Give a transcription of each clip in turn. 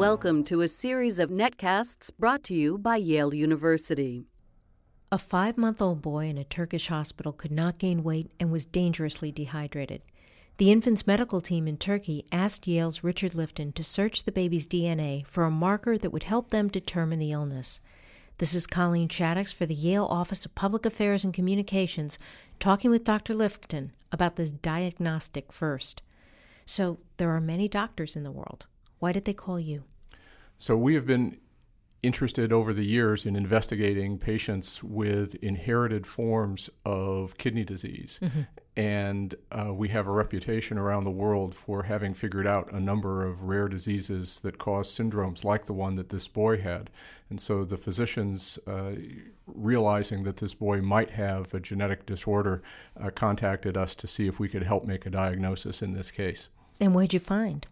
Welcome to a series of netcasts brought to you by Yale University. A five month old boy in a Turkish hospital could not gain weight and was dangerously dehydrated. The infant's medical team in Turkey asked Yale's Richard Lifton to search the baby's DNA for a marker that would help them determine the illness. This is Colleen Shaddox for the Yale Office of Public Affairs and Communications talking with Dr. Lifton about this diagnostic first. So, there are many doctors in the world. Why did they call you? So, we have been interested over the years in investigating patients with inherited forms of kidney disease. Mm-hmm. And uh, we have a reputation around the world for having figured out a number of rare diseases that cause syndromes like the one that this boy had. And so the physicians, uh, realizing that this boy might have a genetic disorder, uh, contacted us to see if we could help make a diagnosis in this case. And what did you find?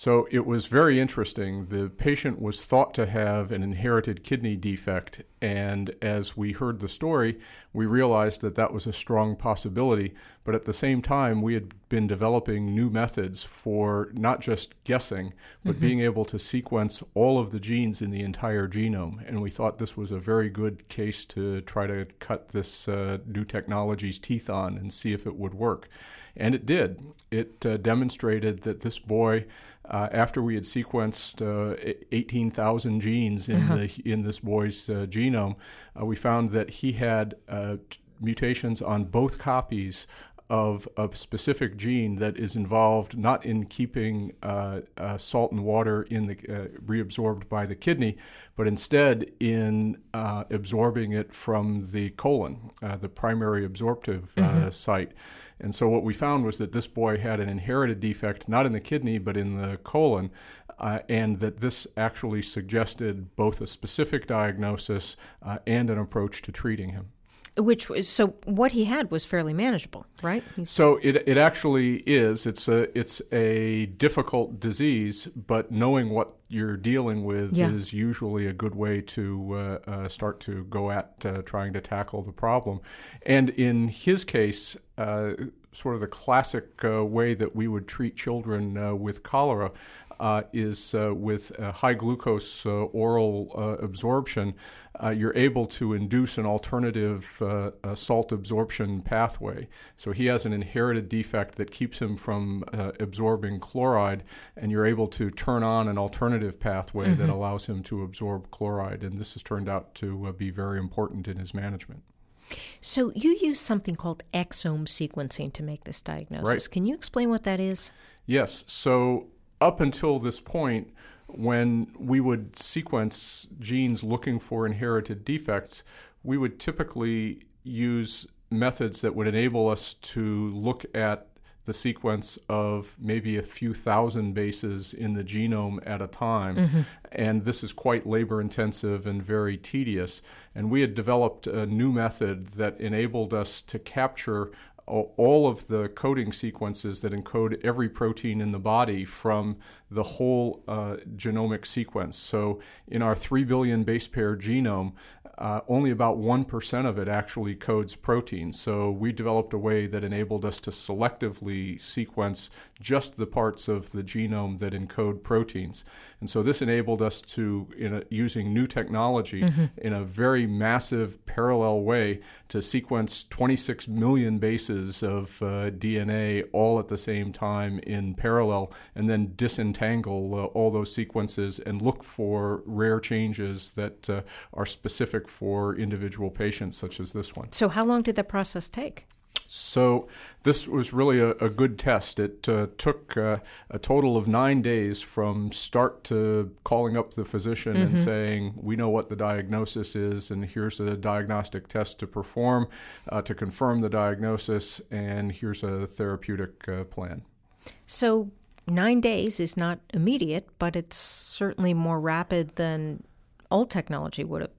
So it was very interesting. The patient was thought to have an inherited kidney defect, and as we heard the story, we realized that that was a strong possibility. But at the same time, we had been developing new methods for not just guessing, but mm-hmm. being able to sequence all of the genes in the entire genome. And we thought this was a very good case to try to cut this uh, new technology's teeth on and see if it would work. And it did. It uh, demonstrated that this boy uh, after we had sequenced uh, 18,000 genes in, uh-huh. the, in this boy's uh, genome, uh, we found that he had uh, t- mutations on both copies of a specific gene that is involved not in keeping uh, uh, salt and water in the uh, reabsorbed by the kidney, but instead in absorbing it from the colon, the primary absorptive mm-hmm. site. And so what we found was that this boy had an inherited defect, not in the kidney, but in the colon, uh, and that this actually suggested both a specific diagnosis uh, and an approach to treating him. Which was so what he had was fairly manageable, right? He's... So it, it actually is. It's a it's a difficult disease, but knowing what you're dealing with yeah. is usually a good way to uh, uh, start to go at uh, trying to tackle the problem. And in his case, uh, sort of the classic uh, way that we would treat children uh, with cholera uh, is uh, with high glucose uh, oral uh, you're able to induce an alternative salt absorption pathway. So he has an inherited defect that keeps him from absorbing chloride, and you're able to turn on an alternative pathway mm-hmm. that allows him to absorb chloride. And this has turned out to be very important in his management. So you use something called exome sequencing to make this diagnosis. Right. Can you explain what that is? Yes. So up until this point, when we would sequence genes looking for inherited defects, we would typically use methods that would enable us to look at the sequence of maybe a few thousand bases in the genome at a time. Mm-hmm. And this is quite labor intensive and very tedious. And we had developed a new method that enabled us to capture all of the coding sequences that encode every protein in the body from the whole uh, genomic sequence. So, in our 3 billion base pair genome, uh, only about 1% of it actually codes proteins. So we developed a way that enabled us to selectively sequence just the parts of the genome that encode proteins. And so this enabled us to, in a, using new technology, mm-hmm. in a very massive parallel way, to sequence 26 million bases of uh, DNA all at the same time in parallel, and then disentangle uh, all those sequences and look for rare changes that uh, are specific for individual patients, such as this one. So, how long did that process take? So this was really a, a good test. It uh, took uh, a total of nine days from start to calling up the physician mm-hmm. and saying, "We know what the diagnosis is, and here's a diagnostic test to perform uh, to confirm the diagnosis, and here's a therapeutic uh, plan." So nine days is not immediate, but it's certainly more rapid than old technology would have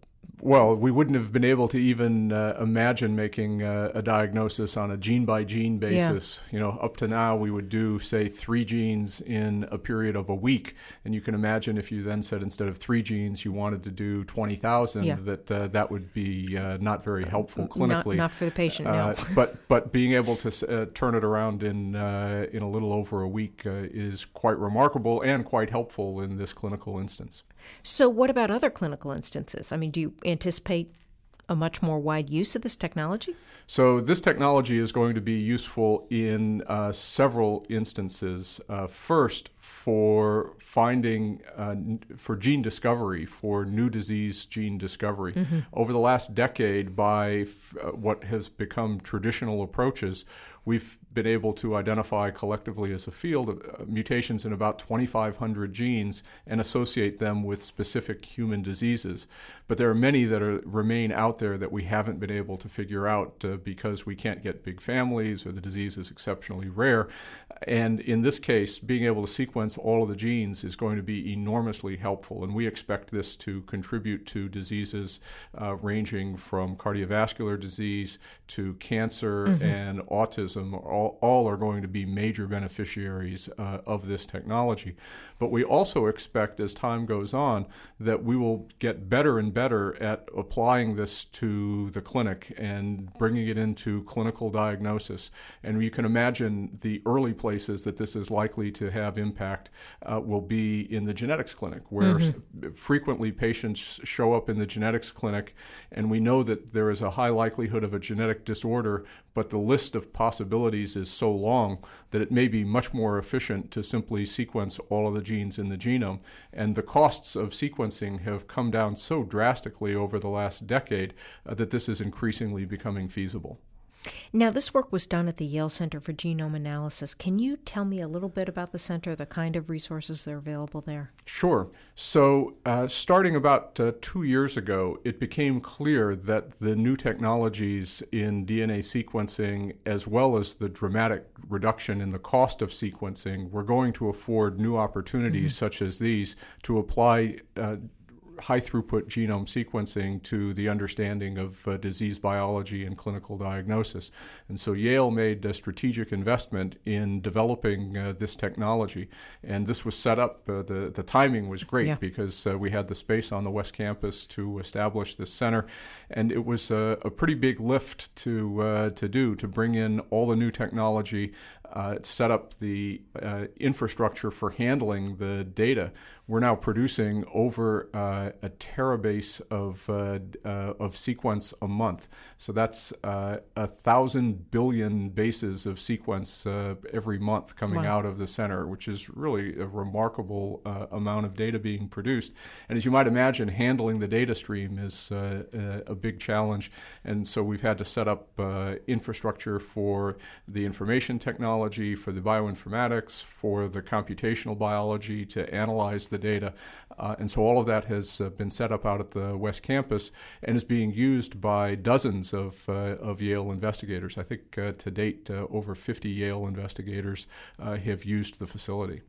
well, we wouldn't have been able to even uh, imagine making uh, a diagnosis on a gene by gene basis. Yeah. You know, up to now, we would do, say, three genes in a period of a week. And you can imagine if you then said instead of three genes, you wanted to do 20,000, yeah. that uh, that would be uh, not very helpful clinically. Not, not for the patient, no. Uh, but, but being able to uh, turn it around in, in a little over a week is quite remarkable and quite helpful in this clinical instance. So, what about other clinical instances? I mean, do you anticipate a much more wide use of this technology? So, this technology is going to be useful in uh, several instances. Uh, first, for finding, uh, for gene discovery, for new disease gene discovery. Mm-hmm. Over the last decade, by f- uh, what has become traditional approaches, we've been able to identify collectively as a field uh, mutations in about 2,500 genes and associate them with specific human diseases. But there are many that are, remain out there that we haven't been able to figure out uh, because we can't get big families or the disease is exceptionally rare. And in this case, being able to sequence all of the genes is going to be enormously helpful. And we expect this to contribute to diseases uh, ranging from cardiovascular disease to cancer mm-hmm. and autism all, all are going to be major beneficiaries uh, of this technology. But we also expect as time goes on that we will get better and better at applying this to the clinic and bringing it into clinical diagnosis. And you can imagine the early places that this is likely to have impact uh, will be in the genetics clinic, where mm-hmm. frequently patients show up in the genetics clinic, and we know that there is a high likelihood of a genetic disorder, but the list of possibilities is so long that it may be much more efficient to simply sequence all of the genes in the genome. And the costs of sequencing have come down so drastically over the last decade uh, that this is increasingly becoming feasible. Now, this work was done at the Yale Center for Genome Analysis. Can you tell me a little bit about the center, the kind of resources that are available there? Sure. So, uh, starting about uh, two years ago, it became clear that the new technologies in DNA sequencing, as well as the dramatic reduction in the cost of sequencing, were going to afford new opportunities mm-hmm. such as these to apply uh, high throughput genome sequencing to the understanding of uh, disease biology and clinical diagnosis. And so Yale made a strategic investment in developing uh, this technology. And this was set up, uh, the, the timing was great yeah. because uh, we had the space on the West Campus to establish this center. And it was a, a pretty big lift to, uh, to do, to bring in all the new technology uh, set up the uh, infrastructure for handling the data. We're now producing over uh, a terabase of uh, uh, of sequence a month. So that's uh, a thousand billion bases of sequence every month coming wow. out of the center, which is really a remarkable amount of data being produced. And as you might imagine, handling the data stream is a big challenge. And so we've had to set up infrastructure for the information technology for the bioinformatics, for the computational biology to analyze the data. Uh, and so all of that has uh, been set up out at the West Campus and is being used by dozens of, uh, of Yale investigators. I think uh, to date, over 50 Yale investigators have used the facility.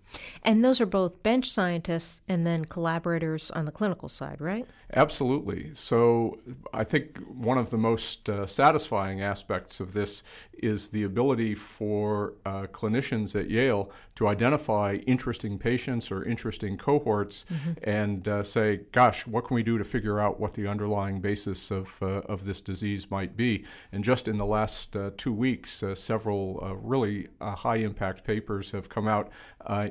And those are both bench scientists and then collaborators on the clinical side, right? Absolutely. So I think one of the most satisfying aspects of this is the ability for uh, clinicians at Yale to identify interesting patients or interesting cohorts mm-hmm. and uh, say, gosh, what can we do to figure out what the underlying basis of, uh, of this disease might be? And just in the last uh, two weeks, uh, several uh, really high impact papers have come out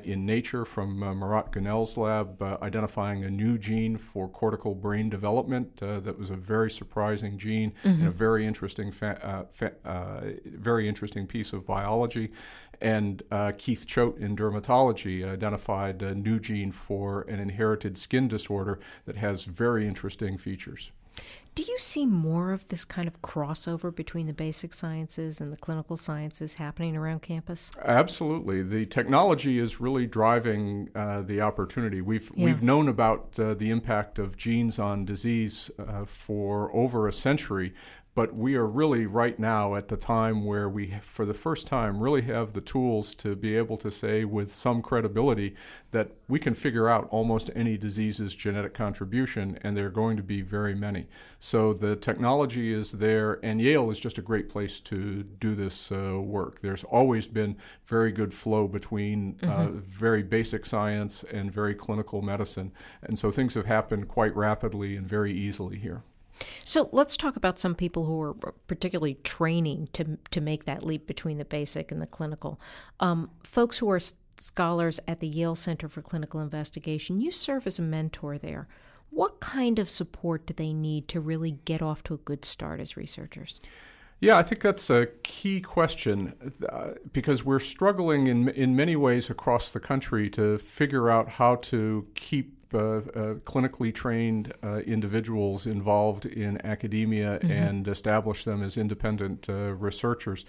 in Nature from Murat Gunel's lab identifying a new gene for cortical brain development that was a very surprising gene mm-hmm. and a very interesting, fa- fa- very interesting piece of biology. And uh, Keith Choate in dermatology identified a new gene for an inherited skin disorder that has very interesting features. Do you see more of this kind of crossover between the basic sciences and the clinical sciences happening around campus? Absolutely. The technology is really driving uh, the opportunity. We've yeah. we've known about uh, the impact of genes on disease uh, for over a century, but we are really right now at the time where we, for the first time, really have the tools to be able to say with some credibility that we can figure out almost any disease's genetic contribution, and there are going to be very many. So the technology is there, and Yale is just a great place to do this uh, work. There's always been very good flow between uh, mm-hmm. uh, very basic science and very clinical medicine, and so things have happened quite rapidly and very easily here. So let's talk about some people who are particularly training to to make that leap between the basic and the clinical. Um, folks who are scholars at the Yale Center for Clinical Investigation, you serve as a mentor there. What kind of support do they need to really get off to a good start as researchers? Yeah, I think that's a key question uh, because we're struggling in in many ways across the country to figure out how to keep clinically trained uh, individuals involved in academia mm-hmm. and establish them as independent uh, researchers.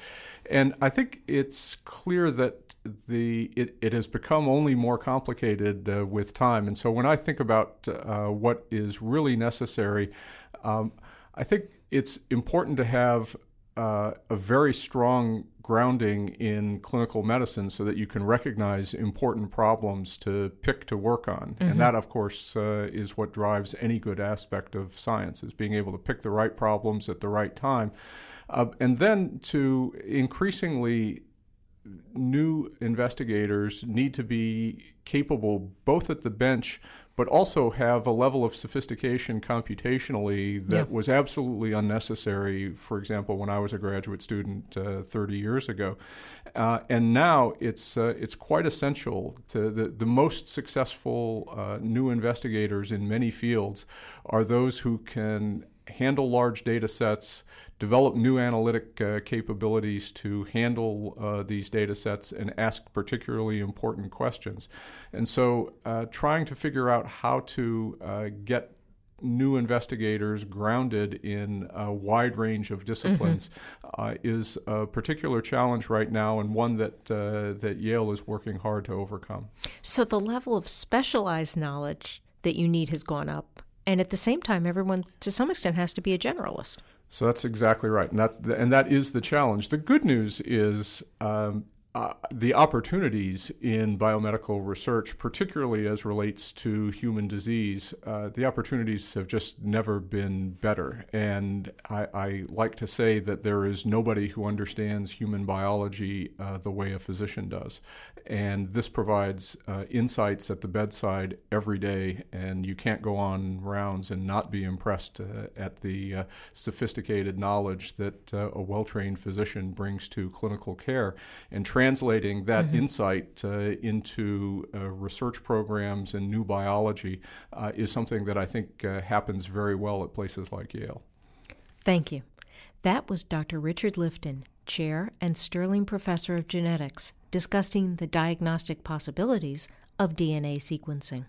And I think it's clear that the it, it has become only more complicated uh, with time. And so when I think about uh, what is really necessary, um, I think it's important to have uh, a very strong grounding in clinical medicine so that you can recognize important problems to pick to work on. Mm-hmm. And that, of course, uh, is what drives any good aspect of science, is being able to pick the right problems at the right time. Uh, and then to increasingly new investigators need to be capable both at the bench but also have a level of sophistication computationally that yeah. was absolutely unnecessary, for example, when I was a graduate student uh, 30 years ago. Uh, and now it's, uh, it's quite essential to the, the most successful uh, new investigators in many fields are those who can handle large data sets, develop new analytic uh, capabilities to handle uh, these data sets and ask particularly important questions. And so, uh, trying to figure out how to uh, get new investigators grounded in a wide range of disciplines mm-hmm. uh, is a particular challenge right now and one that uh, that Yale is working hard to overcome. So the level of specialized knowledge that you need has gone up and at the same time, everyone to some extent has to be a generalist. So that's exactly right, and that's the, and that is the challenge. The good news is um, uh, the opportunities in biomedical research, particularly as relates to human disease, uh, the opportunities have just never been better. And I, I, like to say that there is nobody who understands human biology uh, the way a physician does. And this provides uh, insights at the bedside every day, and you can't go on rounds and not be impressed uh, at the uh, sophisticated knowledge that a well trained physician brings to clinical care. And translating that mm-hmm. insight uh, into uh, research programs and new biology uh, is something that I think uh, happens very well at places like Yale. Thank you. That was Dr. Richard Lifton, Chair and Sterling Professor of Genetics, discussing the diagnostic possibilities of DNA sequencing.